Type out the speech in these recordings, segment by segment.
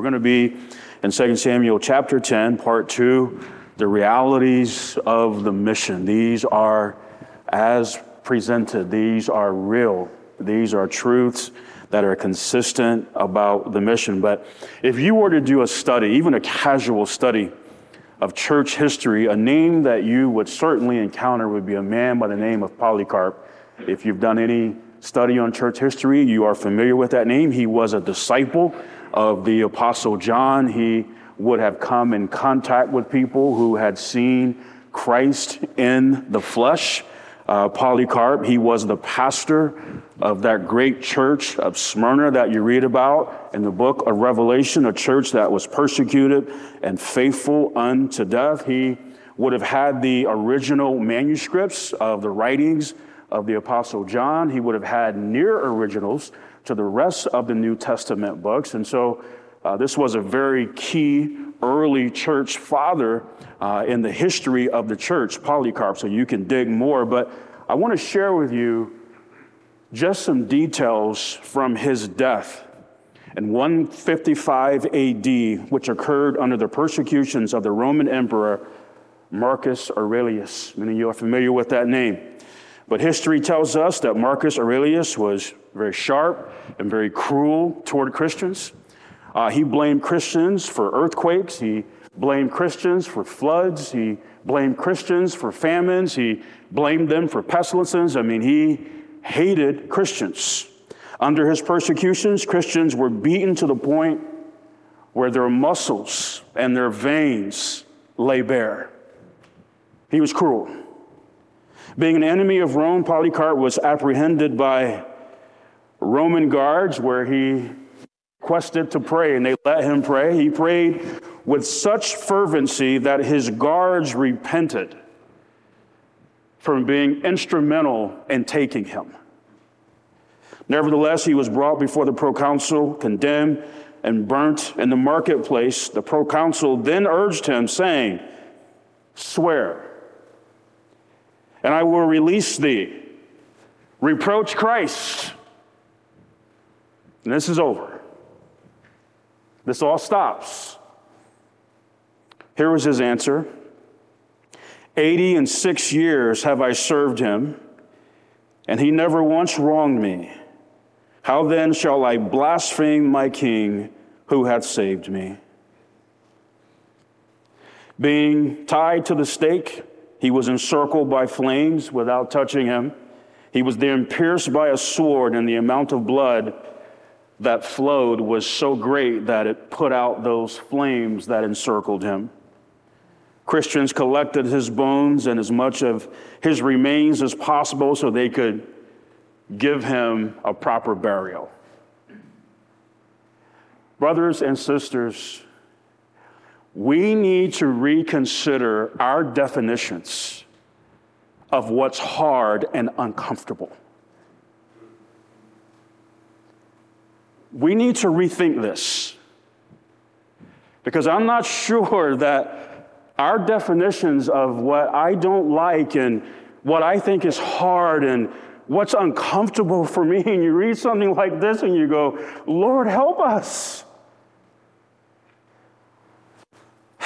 We're going to be in 2 Samuel chapter 10, part 2, the realities of the mission. These are as presented, these are real, these are truths that are consistent about the mission. But if you were to do a study, even a casual study of church history, a name that you would certainly encounter would be a man by the name of Polycarp. If you've done any study on church history, you are familiar with that name. He was a disciple of the Apostle John. He would have come in contact with people who had seen Christ in the flesh uh, Polycarp. He was the pastor of that great church of Smyrna that you read about in the book of Revelation, a church that was persecuted and faithful unto death. He would have had the original manuscripts of the writings of the Apostle John. He would have had near originals to the rest of the New Testament books. And so uh, this was a very key early church father uh, in the history of the church, Polycarp, so you can dig more. But I want to share with you just some details from his death in 155 AD, which occurred under the persecutions of the Roman Emperor Marcus Aurelius. Many of you are familiar with that name. But history tells us that Marcus Aurelius was very sharp and very cruel toward Christians. Uh, he blamed Christians for earthquakes. He blamed Christians for floods. He blamed Christians for famines. He blamed them for pestilences. I mean, he hated Christians. Under his persecutions, Christians were beaten to the point where their muscles and their veins lay bare. He was cruel. Being an enemy of Rome, Polycarp was apprehended by Roman guards where he requested to pray, and they let him pray. He prayed with such fervency that his guards repented from being instrumental in taking him. Nevertheless, he was brought before the proconsul, condemned, and burnt in the marketplace. The proconsul then urged him, saying, Swear, and I will release thee. Reproach Christ. And this is over. This all stops. Here was his answer Eighty and six years have I served him, and he never once wronged me. How then shall I blaspheme my king who hath saved me? Being tied to the stake, he was encircled by flames without touching him. He was then pierced by a sword, and the amount of blood that flowed was so great that it put out those flames that encircled him. Christians collected his bones and as much of his remains as possible so they could give him a proper burial. Brothers and sisters, we need to reconsider our definitions of what's hard and uncomfortable. we need to rethink this because I'm not sure that our definitions of what I don't like and what I think is hard and what's uncomfortable for me, and you read something like this and you go, Lord, help us.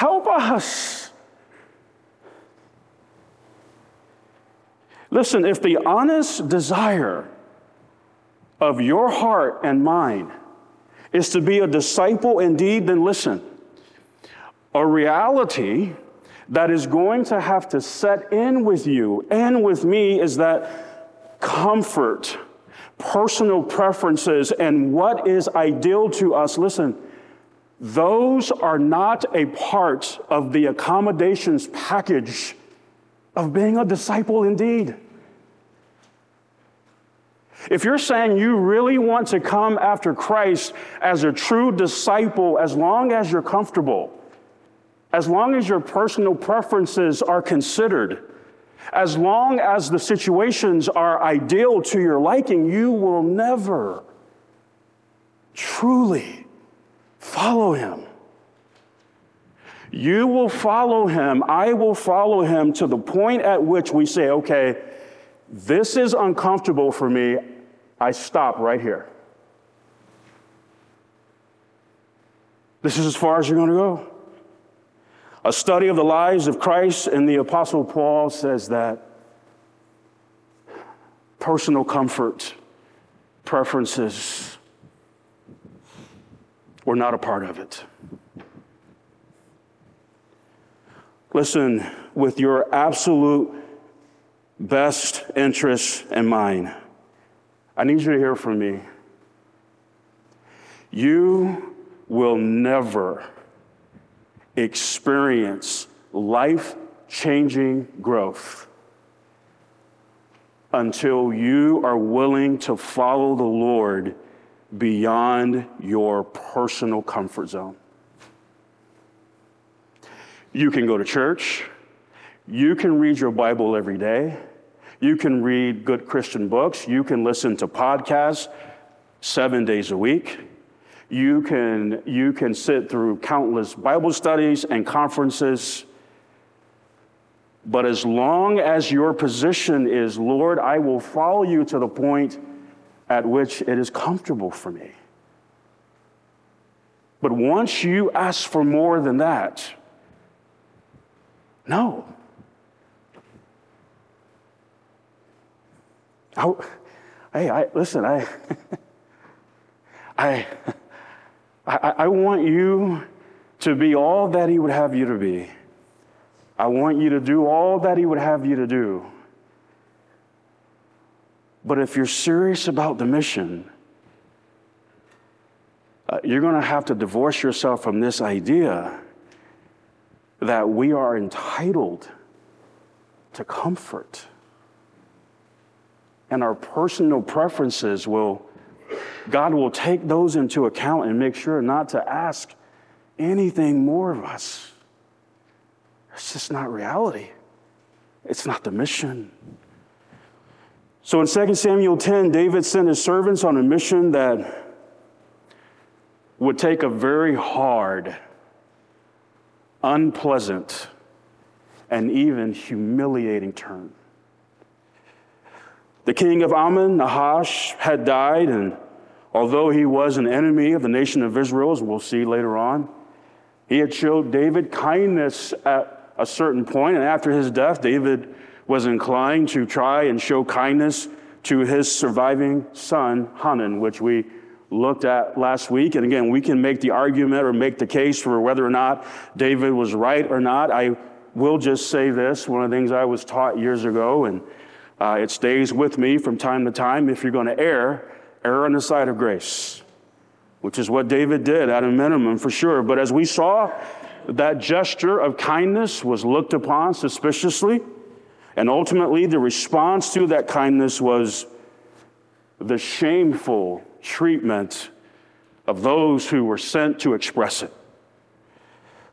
Help us. Listen, if the honest desire of your heart and mine is to be a disciple indeed, then listen. A reality that is going to have to set in with you and with me is that comfort, personal preferences, and what is ideal to us, listen, those are not a part of the accommodations package of being a disciple indeed. If you're saying you really want to come after Christ as a true disciple, as long as you're comfortable, as long as your personal preferences are considered, as long as the situations are ideal to your liking, you will never truly follow him. You will follow him. I will follow him to the point at which we say, okay, this is uncomfortable for me. I stop right here. This is as far as you're going to go. A study of the lives of Christ and the Apostle Paul says that personal comfort, preferences were not a part of it. Listen, with your absolute best interests in mind, I need you to hear from me. You will never experience life changing growth until you are willing to follow the Lord beyond your personal comfort zone. You can go to church. You can read your Bible every day. You can read good Christian books. You can listen to podcasts seven days a week. You can, you can sit through countless Bible studies and conferences. But as long as your position is, Lord, I will follow you to the point at which it is comfortable for me. But once you ask for more than that, no. I, hey, I, listen, I, I, I, I want you to be all that He would have you to be. I want you to do all that He would have you to do. But if you're serious about the mission, uh, you're going to have to divorce yourself from this idea that we are entitled to comfort. And our personal preferences will, God will take those into account and make sure not to ask anything more of us. It's just not reality. It's not the mission. So in 2 Samuel 10, David sent his servants on a mission that would take a very hard, unpleasant, and even humiliating turn. The king of Ammon, Nahash, had died, and although he was an enemy of the nation of Israel, as we'll see later on, he had showed David kindness at a certain point, and after his death, David was inclined to try and show kindness to his surviving son, Hanan, which we looked at last week. And again, we can make the argument or make the case for whether or not David was right or not. I will just say this one of the things I was taught years ago, and uh, it stays with me from time to time. If you're going to err, err on the side of grace, which is what David did at a minimum for sure. But as we saw, that gesture of kindness was looked upon suspiciously. And ultimately, the response to that kindness was the shameful treatment of those who were sent to express it.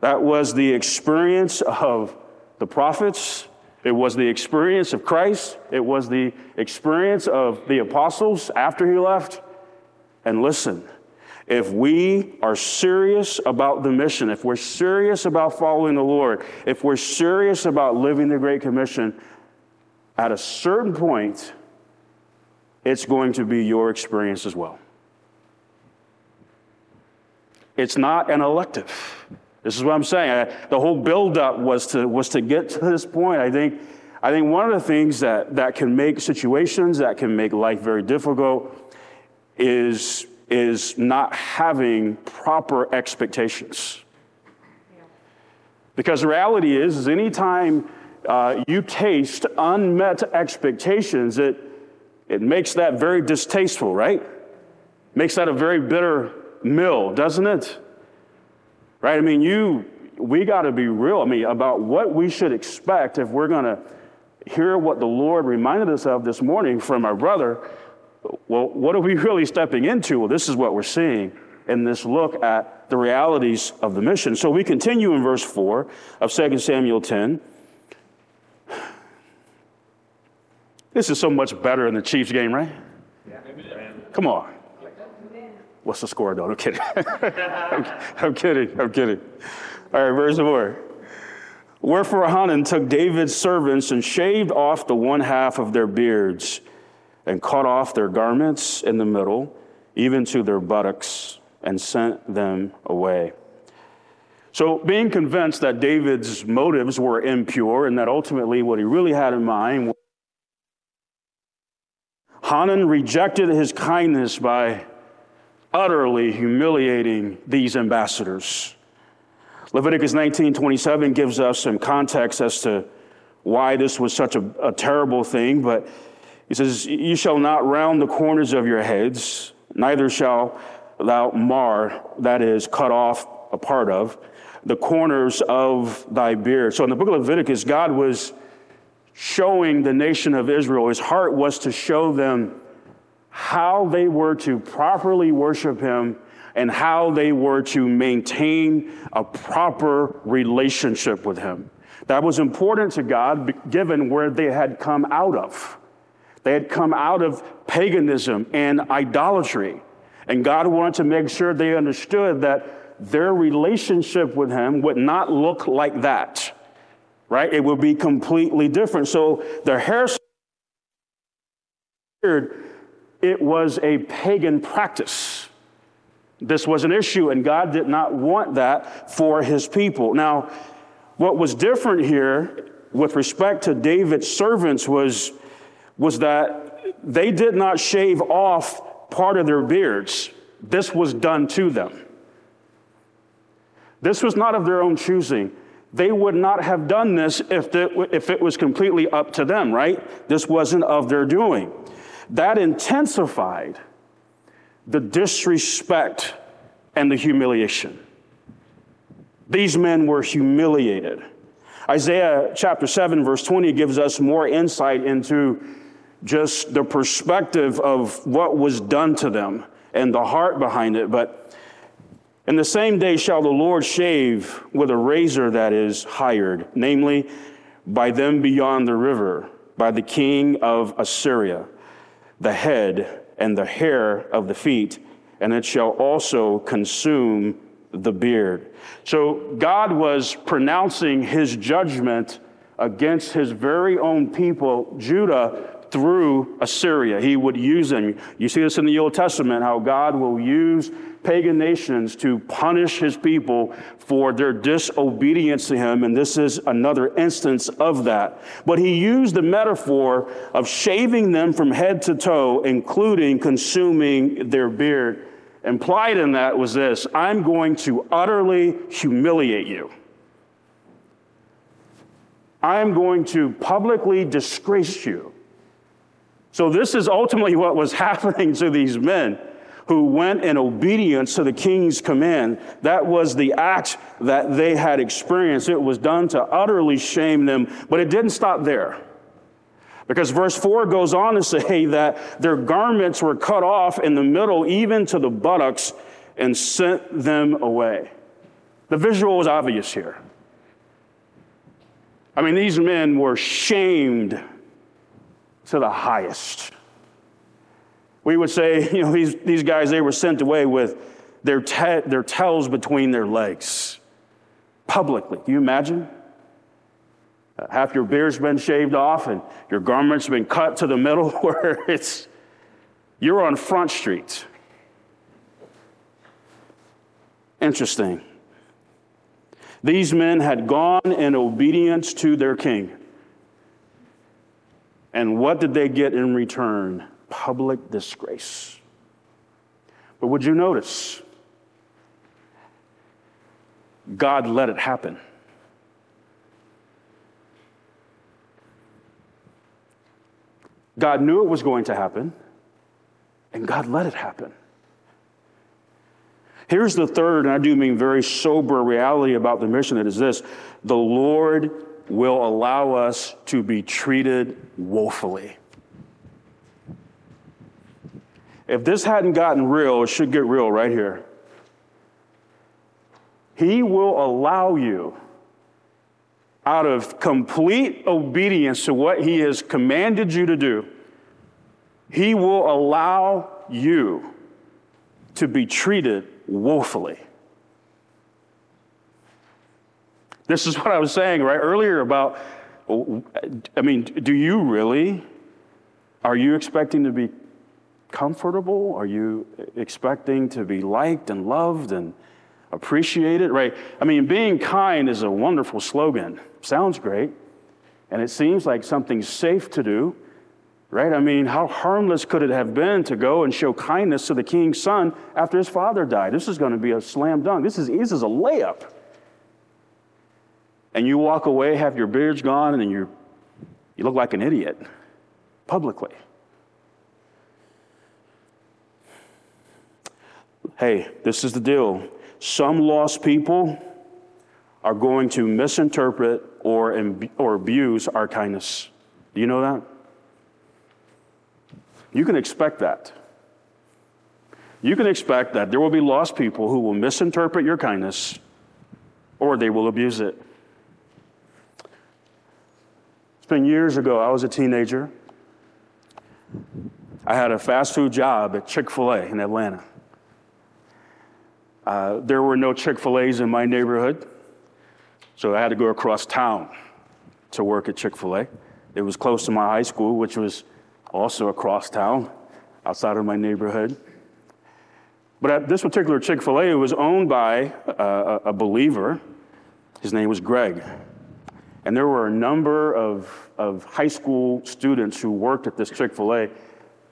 That was the experience of the prophets. It was the experience of Christ. It was the experience of the apostles after he left. And listen, if we are serious about the mission, if we're serious about following the Lord, if we're serious about living the Great Commission, at a certain point, it's going to be your experience as well. It's not an elective. This is what I'm saying. I, the whole buildup was to, was to get to this point. I think, I think one of the things that, that can make situations, that can make life very difficult, is, is not having proper expectations. Because the reality is, is anytime uh, you taste unmet expectations, it, it makes that very distasteful, right? Makes that a very bitter meal, doesn't it? Right? I mean, you, we got to be real. I mean, about what we should expect if we're going to hear what the Lord reminded us of this morning from our brother. Well, what are we really stepping into? Well, this is what we're seeing in this look at the realities of the mission. So we continue in verse 4 of 2 Samuel 10. This is so much better in the Chiefs game, right? Yeah. Come on. What's the score, though? I'm kidding. I'm, I'm, kidding. I'm kidding. All right, verse 4. Wherefore Hanan took David's servants and shaved off the one half of their beards and cut off their garments in the middle, even to their buttocks, and sent them away. So, being convinced that David's motives were impure and that ultimately what he really had in mind, was Hanan rejected his kindness by utterly humiliating these ambassadors. Leviticus 19:27 gives us some context as to why this was such a, a terrible thing, but he says, You shall not round the corners of your heads, neither shall thou mar, that is, cut off a part of, the corners of thy beard. So in the book of Leviticus, God was showing the nation of Israel, his heart was to show them how they were to properly worship him and how they were to maintain a proper relationship with him. That was important to God given where they had come out of. They had come out of paganism and idolatry. And God wanted to make sure they understood that their relationship with Him would not look like that, right? It would be completely different. So their hair, it was a pagan practice. This was an issue, and God did not want that for His people. Now, what was different here with respect to David's servants was, was that they did not shave off part of their beards. This was done to them. This was not of their own choosing. They would not have done this if it, if it was completely up to them, right? This wasn't of their doing. That intensified the disrespect and the humiliation. These men were humiliated. Isaiah chapter 7, verse 20 gives us more insight into just the perspective of what was done to them and the heart behind it. But in the same day shall the Lord shave with a razor that is hired, namely by them beyond the river, by the king of Assyria, the head and the hair of the feet, and it shall also consume the beard. So God was pronouncing his judgment against his very own people, Judah, through Assyria. He would use them. You see this in the Old Testament, how God will use pagan nations to punish his people for their disobedience to him. And this is another instance of that. But he used the metaphor of shaving them from head to toe, including consuming their beard. Implied in that was this I'm going to utterly humiliate you. I'm going to publicly disgrace you. So, this is ultimately what was happening to these men who went in obedience to the king's command. That was the act that they had experienced. It was done to utterly shame them, but it didn't stop there. Because verse 4 goes on to say that their garments were cut off in the middle, even to the buttocks, and sent them away. The visual was obvious here. I mean, these men were shamed to the highest. We would say, you know, these, these guys, they were sent away with their, te- their tails between their legs publicly. Can you imagine? Uh, half your beard's been shaved off and your garment's been cut to the middle where it's, you're on Front Street. Interesting. These men had gone in obedience to their king. And what did they get in return? Public disgrace. But would you notice? God let it happen. God knew it was going to happen, and God let it happen. Here's the third, and I do mean very sober reality about the mission that is this the Lord will allow us to be treated woefully. If this hadn't gotten real, it should get real right here. He will allow you, out of complete obedience to what He has commanded you to do, He will allow you to be treated woefully. This is what I was saying right earlier about, I mean, do you really? Are you expecting to be comfortable? Are you expecting to be liked and loved and appreciate it, right? I mean, being kind is a wonderful slogan. Sounds great. And it seems like something safe to do, right? I mean, how harmless could it have been to go and show kindness to the king's son after his father died? This is going to be a slam dunk. This is, this is a layup. And you walk away, have your beards gone, and you you look like an idiot publicly. Hey, this is the deal. Some lost people are going to misinterpret or, or abuse our kindness. Do you know that? You can expect that. You can expect that there will be lost people who will misinterpret your kindness or they will abuse it. It's been years ago, I was a teenager. I had a fast food job at Chick fil A in Atlanta. Uh, there were no Chick fil A's in my neighborhood, so I had to go across town to work at Chick fil A. It was close to my high school, which was also across town, outside of my neighborhood. But at this particular Chick fil A, was owned by uh, a believer. His name was Greg. And there were a number of, of high school students who worked at this Chick fil A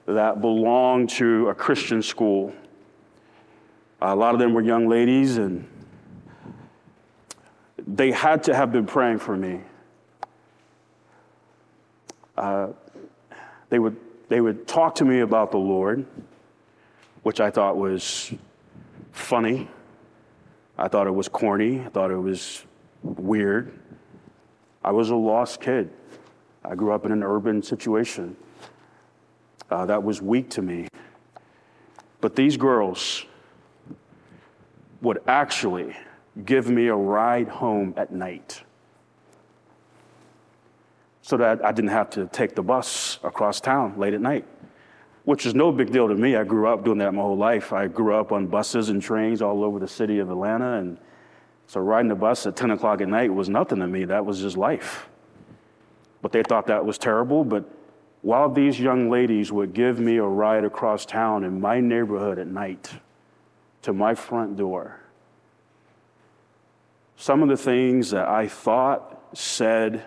that belonged to a Christian school. A lot of them were young ladies, and they had to have been praying for me. Uh, they, would, they would talk to me about the Lord, which I thought was funny. I thought it was corny. I thought it was weird. I was a lost kid. I grew up in an urban situation uh, that was weak to me. But these girls would actually give me a ride home at night so that I didn't have to take the bus across town late at night, which is no big deal to me. I grew up doing that my whole life. I grew up on buses and trains all over the city of Atlanta, and so riding the bus at 10 o'clock at night was nothing to me. That was just life. But they thought that was terrible. But while these young ladies would give me a ride across town in my neighborhood at night to my front door, some of the things that I thought, said,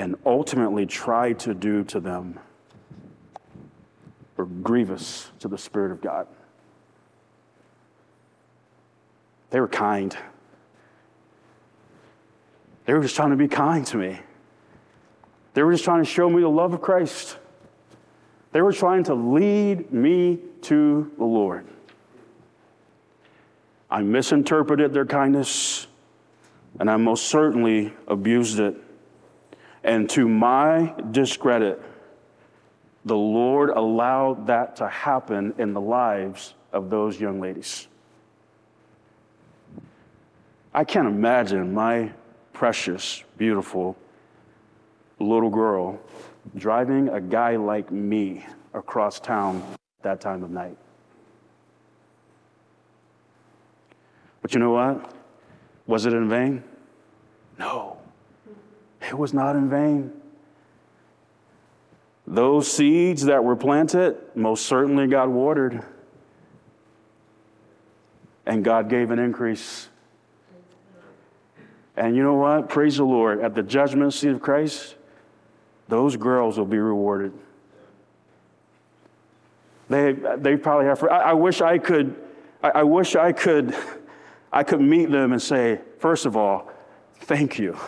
and ultimately tried to do to them were grievous to the Spirit of God. They were kind. They were just trying to be kind to me. They were just trying to show me the love of Christ. They were trying to lead me to the Lord. I misinterpreted their kindness and I most certainly abused it. And to my discredit, the Lord allowed that to happen in the lives of those young ladies. I can't imagine my precious, beautiful little girl driving a guy like me across town at that time of night. But you know what? Was it in vain? No, it was not in vain. Those seeds that were planted most certainly got watered, and God gave an increase. And you know what? Praise the Lord. At the judgment seat of Christ, those girls will be rewarded. They, they probably have. I, I wish I could. I, I wish I could I could meet them and say, first of all, thank you.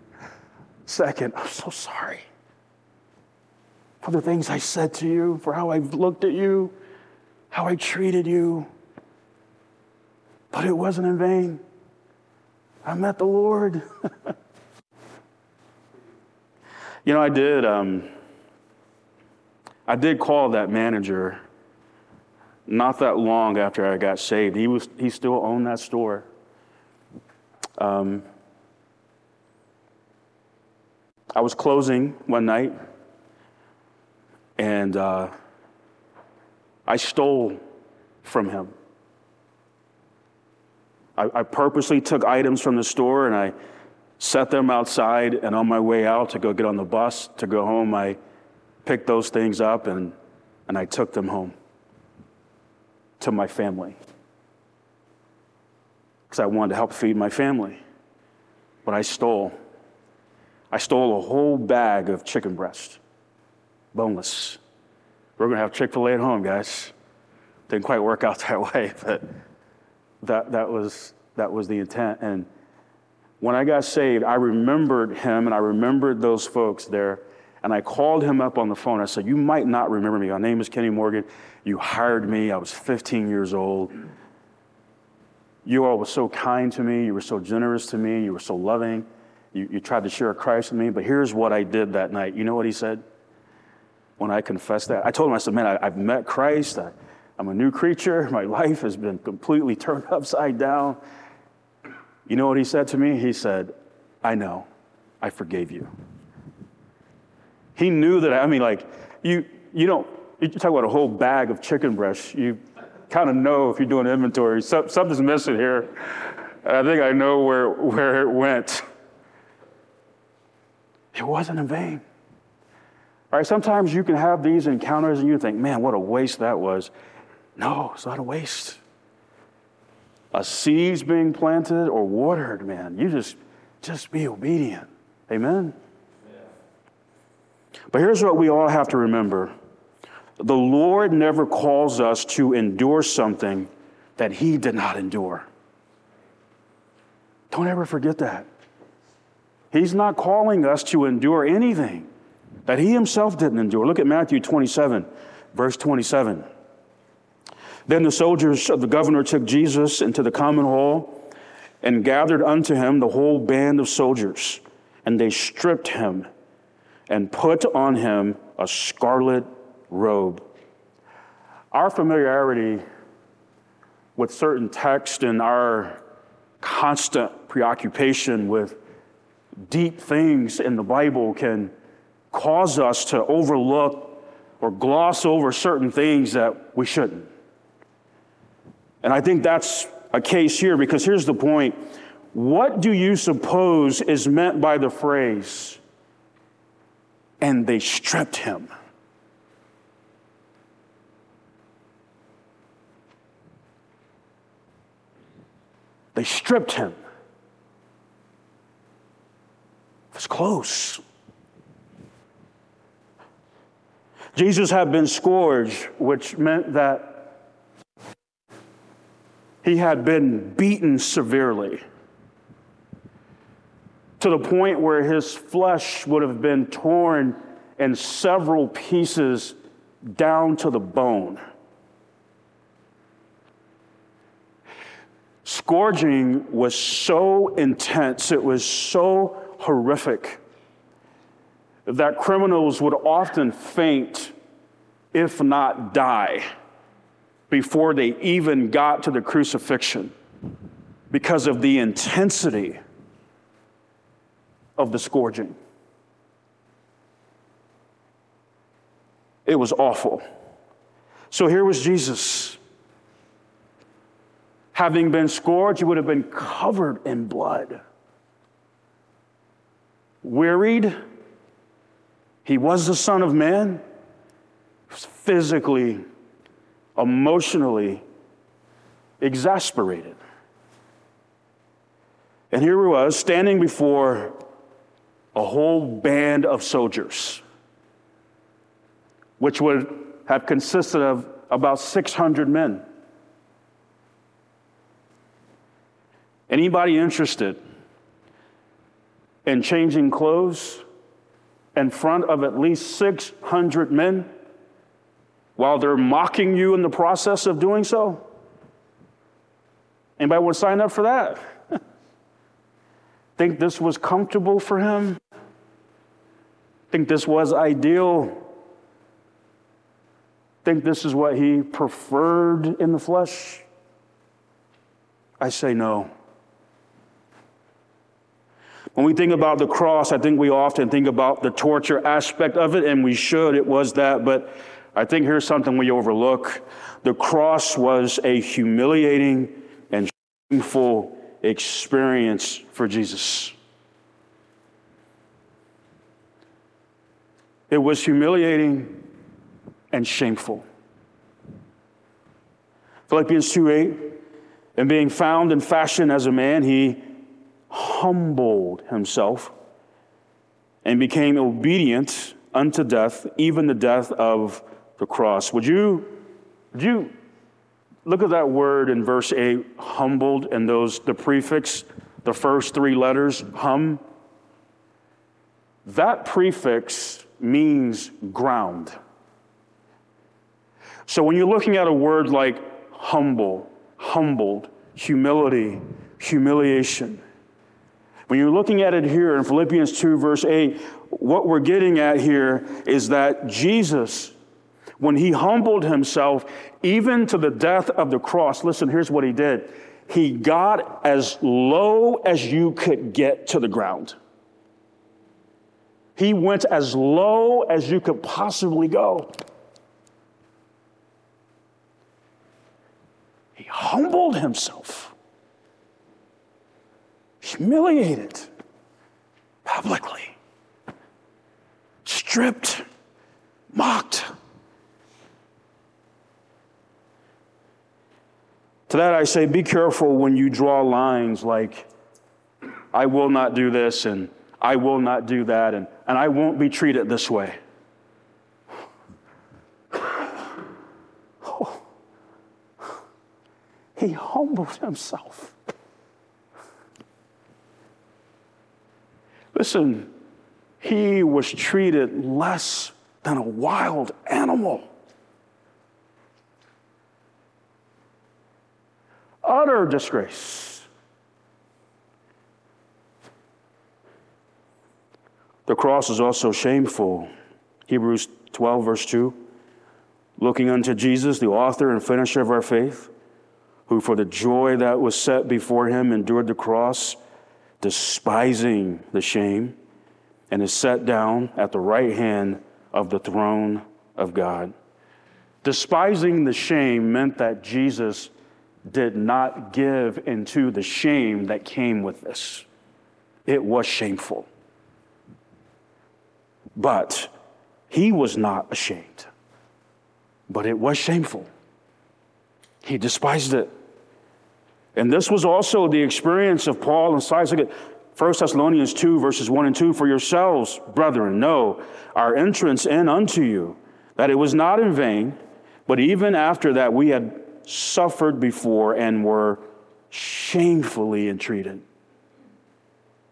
Second, I'm so sorry for the things I said to you, for how I've looked at you, how I treated you. But it wasn't in vain. I met the Lord. you know, I did. Um, I did call that manager not that long after I got saved. He, was, he still owned that store. Um, I was closing one night, and uh, I stole from him. I, I purposely took items from the store and I set them outside, and on my way out to go get on the bus to go home, I picked those things up and, and I took them home to my family. because I wanted to help feed my family. But I stole. I stole a whole bag of chicken breast, boneless. We're going to have Chick fil A at home, guys. Didn't quite work out that way, but that, that, was, that was the intent. And when I got saved, I remembered him and I remembered those folks there. And I called him up on the phone. I said, You might not remember me. My name is Kenny Morgan. You hired me. I was 15 years old. You all were so kind to me. You were so generous to me. You were so loving. You, you tried to share Christ with me. But here's what I did that night. You know what he said? When I confessed that, I told him, I said, Man, I, have met Christ. I, I'm a new creature. My life has been completely turned upside down. You know what he said to me? He said, I know. I forgave you. He knew that, I mean, like, you, you don't, you talk about a whole bag of chicken breast. You kind of know if you're doing inventory, something's missing here. I think I know where, where it went. It wasn't in vain. All right, sometimes you can have these encounters and you think, man, what a waste that was. No, it's not a waste. A seed's being planted or watered, man. You just just be obedient. Amen. But here's what we all have to remember. The Lord never calls us to endure something that he did not endure. Don't ever forget that. He's not calling us to endure anything that he himself didn't endure. Look at Matthew 27, verse 27. Then the soldiers of the governor took Jesus into the common hall and gathered unto him the whole band of soldiers, and they stripped him and put on him a scarlet robe. Our familiarity with certain texts and our constant preoccupation with deep things in the Bible can cause us to overlook or gloss over certain things that we shouldn't. And I think that's a case here because here's the point. What do you suppose is meant by the phrase, and they stripped him? They stripped him. It was close. Jesus had been scourged, which meant that he had been beaten severely to the point where his flesh would have been torn in several pieces down to the bone. Scourging was so intense, it was so horrific that criminals would often faint, if not die before they even got to the crucifixion because of the intensity of the scourging. It was awful. So here was Jesus. Having been scourged, he would have been covered in blood. Wearied, he was the Son of Man, physically emotionally exasperated. And here he was standing before a whole band of soldiers, which would have consisted of about 600 men. Anybody interested in changing clothes in front of at least 600 men? While they're mocking you in the process of doing so? Anybody want to sign up for that? Think this was comfortable for him? Think this was ideal? Think this is what he preferred in the flesh? I say no. When we think about the cross, I think we often think about the torture aspect of it, and we should. It was that, but I think here's something we overlook. The cross was a humiliating and shameful experience for Jesus. It was humiliating and shameful. Philippians 2 8, And being found in fashion as a man, he humbled himself and became obedient unto death, even the death of the cross. Would you, would you look at that word in verse 8, humbled, and those, the prefix, the first three letters, hum? That prefix means ground. So when you're looking at a word like humble, humbled, humility, humiliation, when you're looking at it here in Philippians 2, verse 8, what we're getting at here is that Jesus, when he humbled himself, even to the death of the cross, listen, here's what he did. He got as low as you could get to the ground. He went as low as you could possibly go. He humbled himself, humiliated publicly, stripped, mocked. To that I say, be careful when you draw lines like, I will not do this and I will not do that and, and I won't be treated this way. Oh. He humbled himself. Listen, he was treated less than a wild animal. Disgrace. The cross is also shameful. Hebrews 12, verse 2. Looking unto Jesus, the author and finisher of our faith, who for the joy that was set before him endured the cross, despising the shame and is set down at the right hand of the throne of God. Despising the shame meant that Jesus did not give into the shame that came with this. It was shameful. But he was not ashamed. But it was shameful. He despised it. And this was also the experience of Paul and Silas. Look at 1 Thessalonians 2, verses 1 and 2 For yourselves, brethren, know our entrance in unto you, that it was not in vain, but even after that we had suffered before and were shamefully entreated.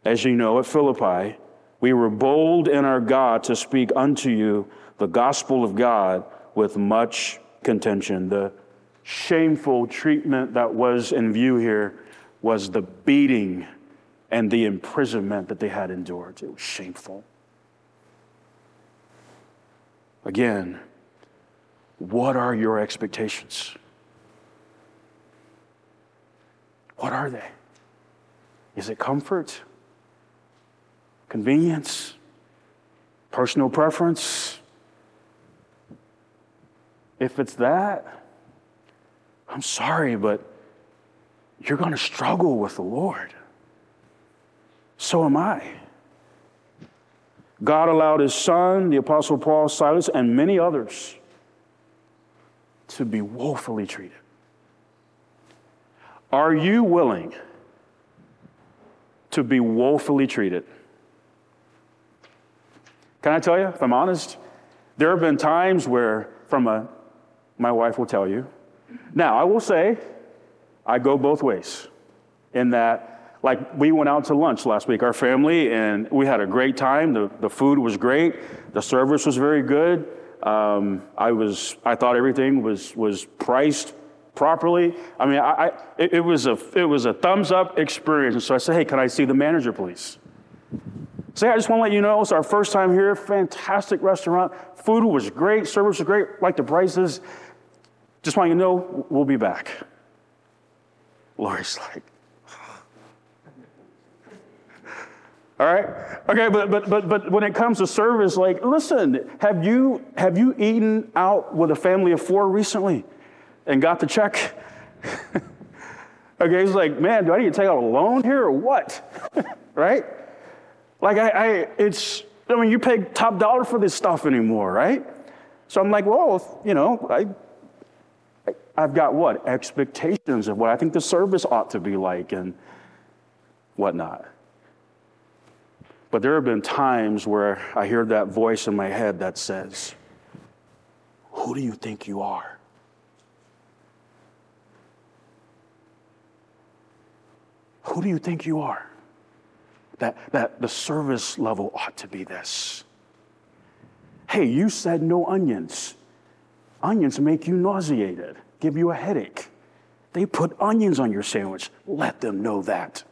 As you know, at Philippi, we were bold in our God to speak unto you the gospel of God with much contention. The shameful treatment that was in view here was the beating and the imprisonment that they had endured. It was shameful. Again, what are your expectations? What are they? Is it comfort? Convenience? Personal preference? If it's that, I'm sorry, but you're going to struggle with the Lord. So am I. God allowed his son, the Apostle Paul, Silas, and many others to be woefully treated. Are you willing to be woefully treated? Can I tell you, if I'm honest, there have been times where, from a, my wife will tell you. Now, I will say, I go both ways in that, like, we went out to lunch last week, our family, and we had a great time. The, the food was great, the service was very good. Um, I, was, I thought everything was, was priced properly. I mean, I, I, it, it, was a, it was a thumbs up experience. And so I said, hey, can I see the manager, please? Say, I just want to let you know it's our first time here. Fantastic restaurant. Food was great. Service was great. Like the prices. Just want you to know we'll be back. Lori's like, all right okay but but but but when it comes to service like listen have you have you eaten out with a family of four recently and got the check. okay, he's like, man, do I need to take out a loan here or what? right? Like, I, I, it's, I mean, you pay top dollar for this stuff anymore, right? So I'm like, well, you know, I, I've got what? Expectations of what I think the service ought to be like and whatnot. But there have been times where I hear that voice in my head that says, Who do you think you are? Who do you think you are? That, that the service level ought to be this. Hey, you said no onions. Onions make you nauseated, give you a headache. They put onions on your sandwich. Let them know that.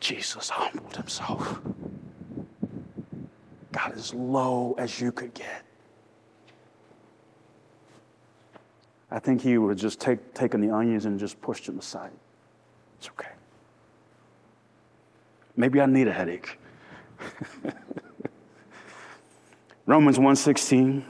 Jesus humbled himself. Got as low as you could get. I think he would have just take, taken the onions and just pushed them aside. It's okay. Maybe I need a headache. Romans 1:16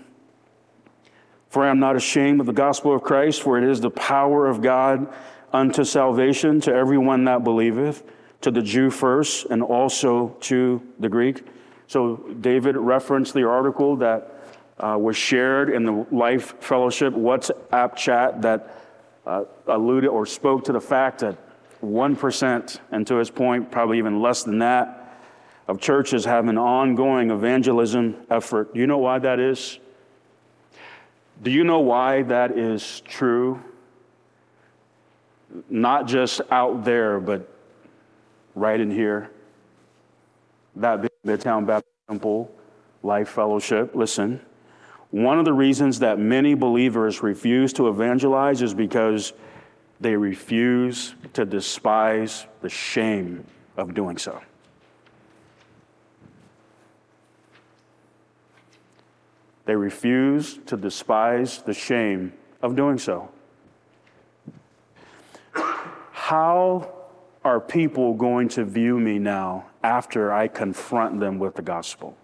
For I am not ashamed of the gospel of Christ for it is the power of God unto salvation to everyone that believeth to the Jew first and also to the Greek. So David referenced the article that uh, was shared in the Life Fellowship WhatsApp chat that uh, alluded or spoke to the fact that 1%, and to his point, probably even less than that, of churches have an ongoing evangelism effort. Do you know why that is? Do you know why that is true? Not just out there, but right in here. That being Midtown Baptist Temple Life Fellowship. Listen, one of the reasons that many believers refuse to evangelize is because they refuse to despise the shame of doing so. They refuse to despise the shame of doing so. How are people going to view me now after I confront them with the gospel?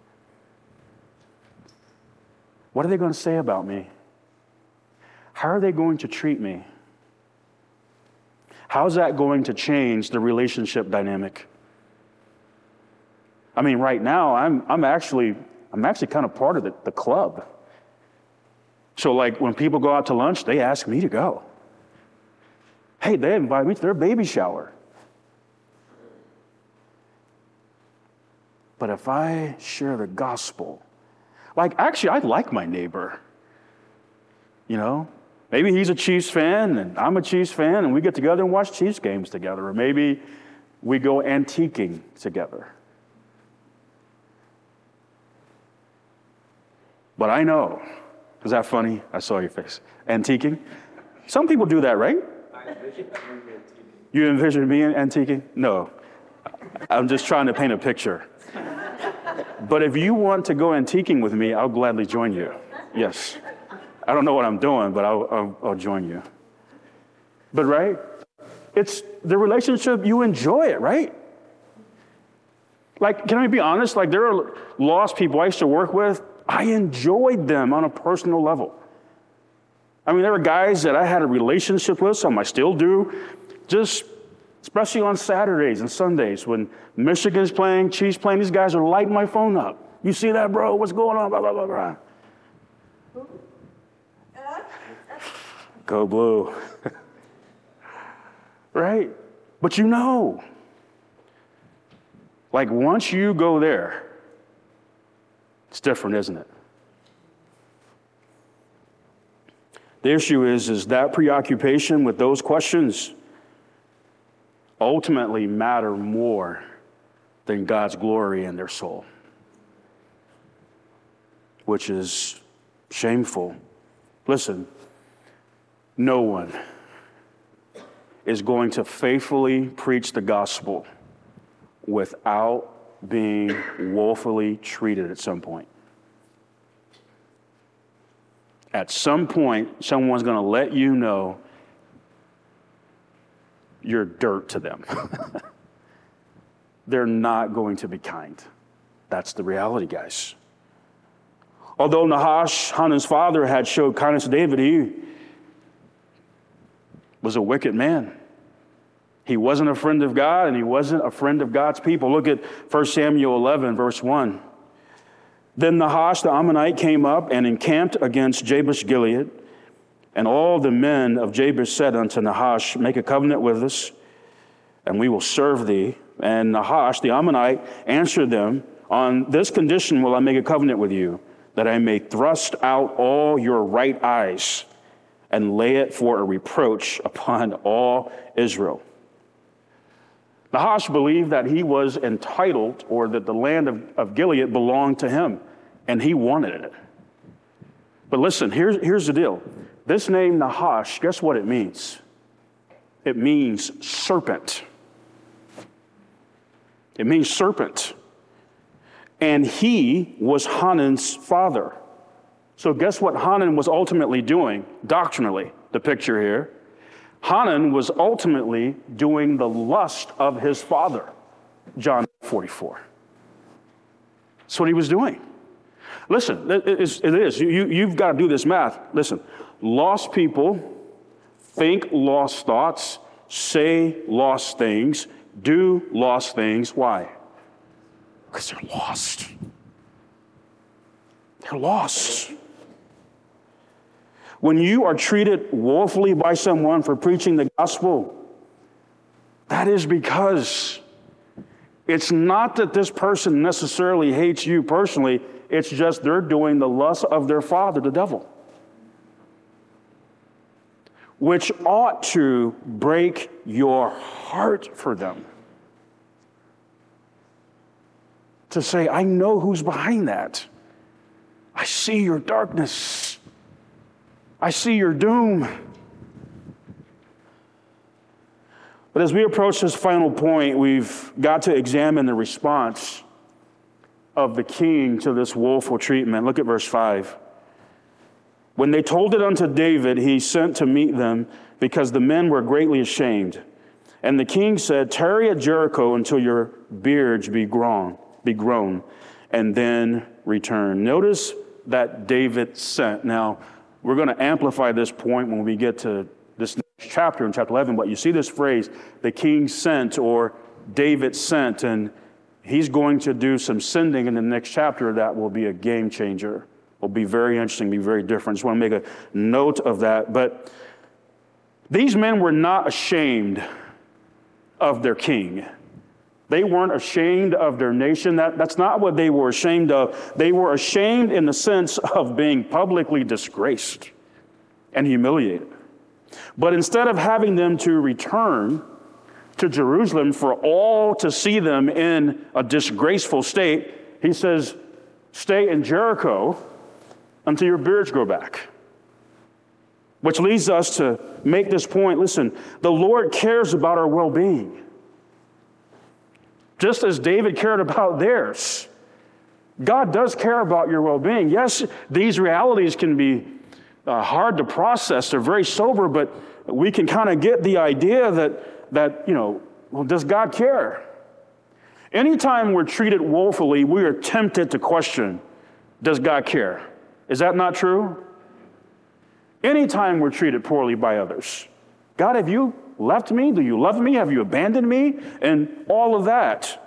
What are they going to say about me? How are they going to treat me? How's that going to change the relationship dynamic? I mean, right now, I'm, I'm actually, I'm actually kind of part of the, the club. So, like, when people go out to lunch, they ask me to go. Hey, they invite me to their baby shower. But if I share the gospel, like, actually, I like my neighbor. You know, Maybe he's a Chiefs fan and I'm a Chiefs fan and we get together and watch Chiefs games together. Or maybe we go antiquing together. But I know. Is that funny? I saw your face. Antiquing? Some people do that, right? You envision me antiquing? No. I'm just trying to paint a picture. But if you want to go antiquing with me, I'll gladly join you. Yes. I don't know what I'm doing, but I'll, I'll, I'll join you. But, right? It's the relationship, you enjoy it, right? Like, can I be honest? Like, there are lost people I used to work with. I enjoyed them on a personal level. I mean, there were guys that I had a relationship with, some I still do, just especially on Saturdays and Sundays when Michigan's playing, Chiefs playing, these guys are lighting my phone up. You see that, bro? What's going on? Blah, blah, blah, blah. Go blue. right? But you know, like once you go there, it's different, isn't it? The issue is, is that preoccupation with those questions ultimately matter more than God's glory in their soul, which is shameful. Listen, no one is going to faithfully preach the gospel without being woefully treated at some point. At some point, someone's going to let you know you're dirt to them. They're not going to be kind. That's the reality, guys. Although Nahash, Hanan's father, had showed kindness to David, he was a wicked man. He wasn't a friend of God and he wasn't a friend of God's people. Look at 1 Samuel 11, verse 1. Then Nahash the Ammonite came up and encamped against Jabesh Gilead. And all the men of Jabesh said unto Nahash, Make a covenant with us, and we will serve thee. And Nahash the Ammonite answered them, On this condition will I make a covenant with you, that I may thrust out all your right eyes and lay it for a reproach upon all Israel. Nahash believed that he was entitled or that the land of, of Gilead belonged to him, and he wanted it. But listen, here's, here's the deal. This name Nahash, guess what it means? It means serpent. It means serpent. And he was Hanan's father. So, guess what Hanan was ultimately doing doctrinally? The picture here. Hanan was ultimately doing the lust of his father, John 44. That's what he was doing. Listen, it is. You, you've got to do this math. Listen, lost people think lost thoughts, say lost things, do lost things. Why? Because they're lost. They're lost. When you are treated woefully by someone for preaching the gospel, that is because it's not that this person necessarily hates you personally, it's just they're doing the lust of their father, the devil, which ought to break your heart for them. To say, I know who's behind that. I see your darkness. I see your doom. But as we approach this final point, we've got to examine the response of the king to this woeful treatment. Look at verse 5. When they told it unto David, he sent to meet them because the men were greatly ashamed. And the king said, Tarry at Jericho until your beards be grown, be grown, and then return. Notice that David sent. Now, we're going to amplify this point when we get to this next chapter in chapter 11, but you see this phrase, the king sent or David sent, and he's going to do some sending in the next chapter that will be a game changer. Will be very interesting, be very different. Just want to make a note of that. But these men were not ashamed of their king. They weren't ashamed of their nation. That, that's not what they were ashamed of. They were ashamed in the sense of being publicly disgraced and humiliated. But instead of having them to return to Jerusalem for all to see them in a disgraceful state, he says, Stay in Jericho until your beards grow back. Which leads us to make this point listen, the Lord cares about our well being just as David cared about theirs. God does care about your well being. Yes, these realities can be uh, hard to process, they're very sober, but we can kind of get the idea that, that, you know, well, does God care? Anytime we're treated woefully, we are tempted to question, does God care? Is that not true? Anytime we're treated poorly by others, God, have you left me? Do you love me? Have you abandoned me? And all of that.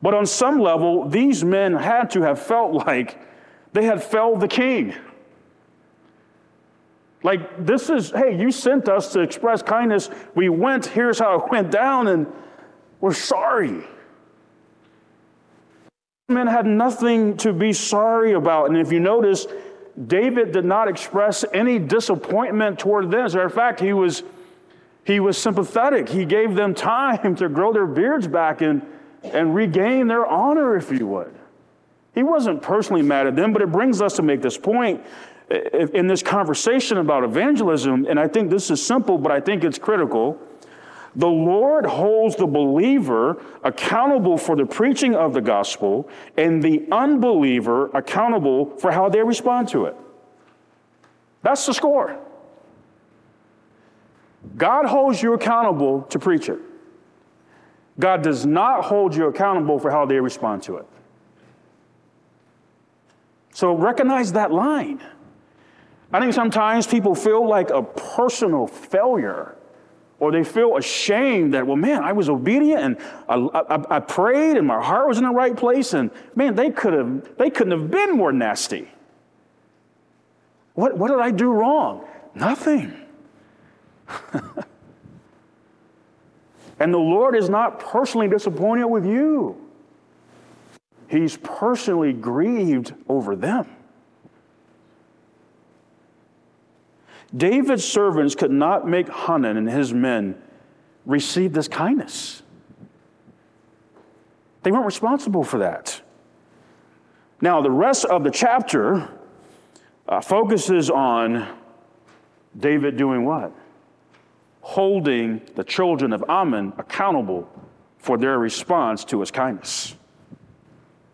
But on some level, these men had to have felt like they had felled the king. Like, this is, hey, you sent us to express kindness. We went, here's how it went down, and we're sorry. Men had nothing to be sorry about. And if you notice, David did not express any disappointment toward them. As a matter of fact, he was he was sympathetic. He gave them time to grow their beards back and, and regain their honor, if you would. He wasn't personally mad at them, but it brings us to make this point eh, eh, in this conversation about evangelism. And I think this is simple, but I think it's critical. The Lord holds the believer accountable for the preaching of the gospel and the unbeliever accountable for how they respond to it. That's the score. God holds you accountable to preach it. God does not hold you accountable for how they respond to it. So recognize that line. I think sometimes people feel like a personal failure or they feel ashamed that, well, man, I was obedient and I, I, I, prayed and my heart was in the right place, and man, they could have they couldn't have been more nasty. What, what did I do wrong? Nothing. and the Lord is not personally disappointed with you. He's personally grieved over them. David's servants could not make Hanan and his men receive this kindness. They weren't responsible for that. Now, the rest of the chapter uh, focuses on David doing what? Holding the children of Ammon accountable for their response to his kindness.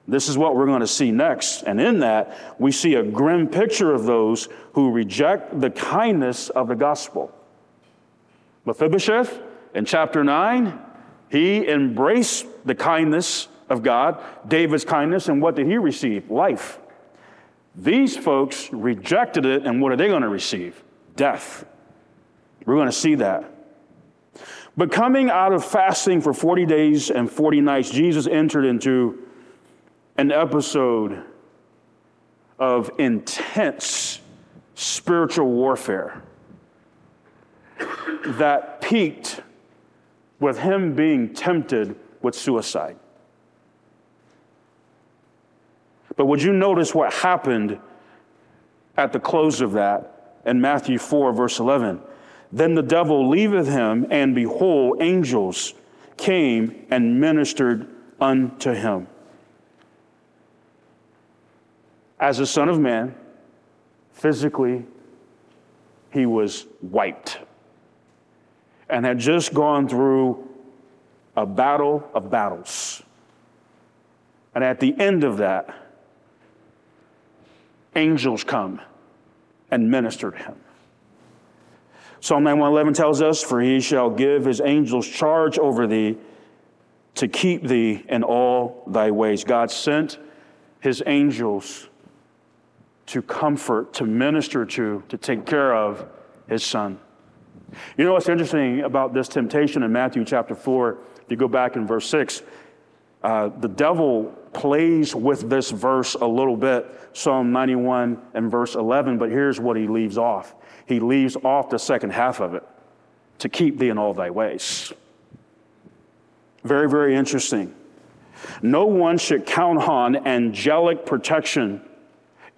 This is what we're going to see next. And in that, we see a grim picture of those who reject the kindness of the gospel. Mephibosheth, in chapter 9, he embraced the kindness of God, David's kindness, and what did he receive? Life. These folks rejected it, and what are they going to receive? Death. We're going to see that. But coming out of fasting for 40 days and 40 nights, Jesus entered into an episode of intense spiritual warfare that peaked with him being tempted with suicide. But would you notice what happened at the close of that in Matthew 4, verse 11? Then the devil leaveth him, and behold, angels came and ministered unto him. As a son of man, physically, he was wiped and had just gone through a battle of battles. And at the end of that, angels come and minister to him. Psalm 9111 tells us, For he shall give his angels charge over thee to keep thee in all thy ways. God sent his angels to comfort, to minister to, to take care of his son. You know what's interesting about this temptation in Matthew chapter 4? If you go back in verse 6, uh, the devil plays with this verse a little bit, Psalm 91 and verse 11, but here's what he leaves off. He leaves off the second half of it to keep thee in all thy ways. Very, very interesting. No one should count on angelic protection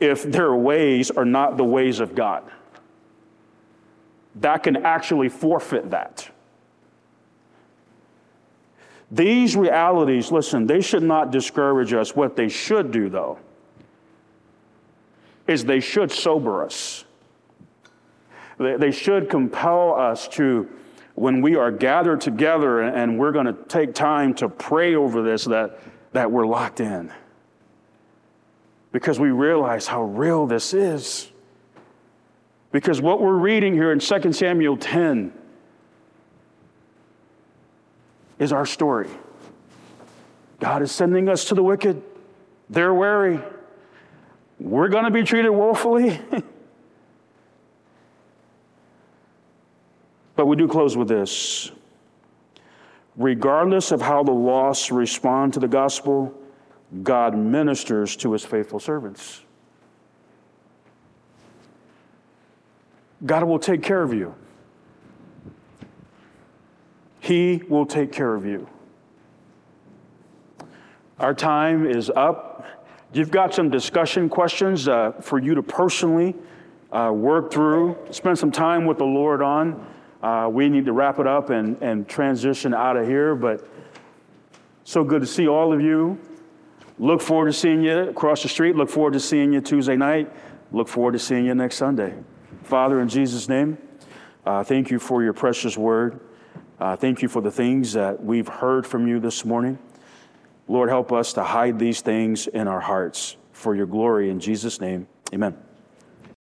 if their ways are not the ways of God. That can actually forfeit that. These realities, listen, they should not discourage us. What they should do, though, is they should sober us. They should compel us to, when we are gathered together and we're going to take time to pray over this, that, that we're locked in because we realize how real this is. Because what we're reading here in 2 Samuel 10 is our story. God is sending us to the wicked. They're wary. We're going to be treated woefully. but we do close with this. Regardless of how the lost respond to the gospel, God ministers to his faithful servants. God will take care of you. He will take care of you. Our time is up. You've got some discussion questions uh, for you to personally uh, work through, spend some time with the Lord on. Uh, we need to wrap it up and, and transition out of here, but so good to see all of you. Look forward to seeing you across the street. Look forward to seeing you Tuesday night. Look forward to seeing you next Sunday. Father, in Jesus' name, uh, thank you for your precious word. Uh, thank you for the things that we've heard from you this morning. Lord, help us to hide these things in our hearts for your glory. In Jesus' name, amen.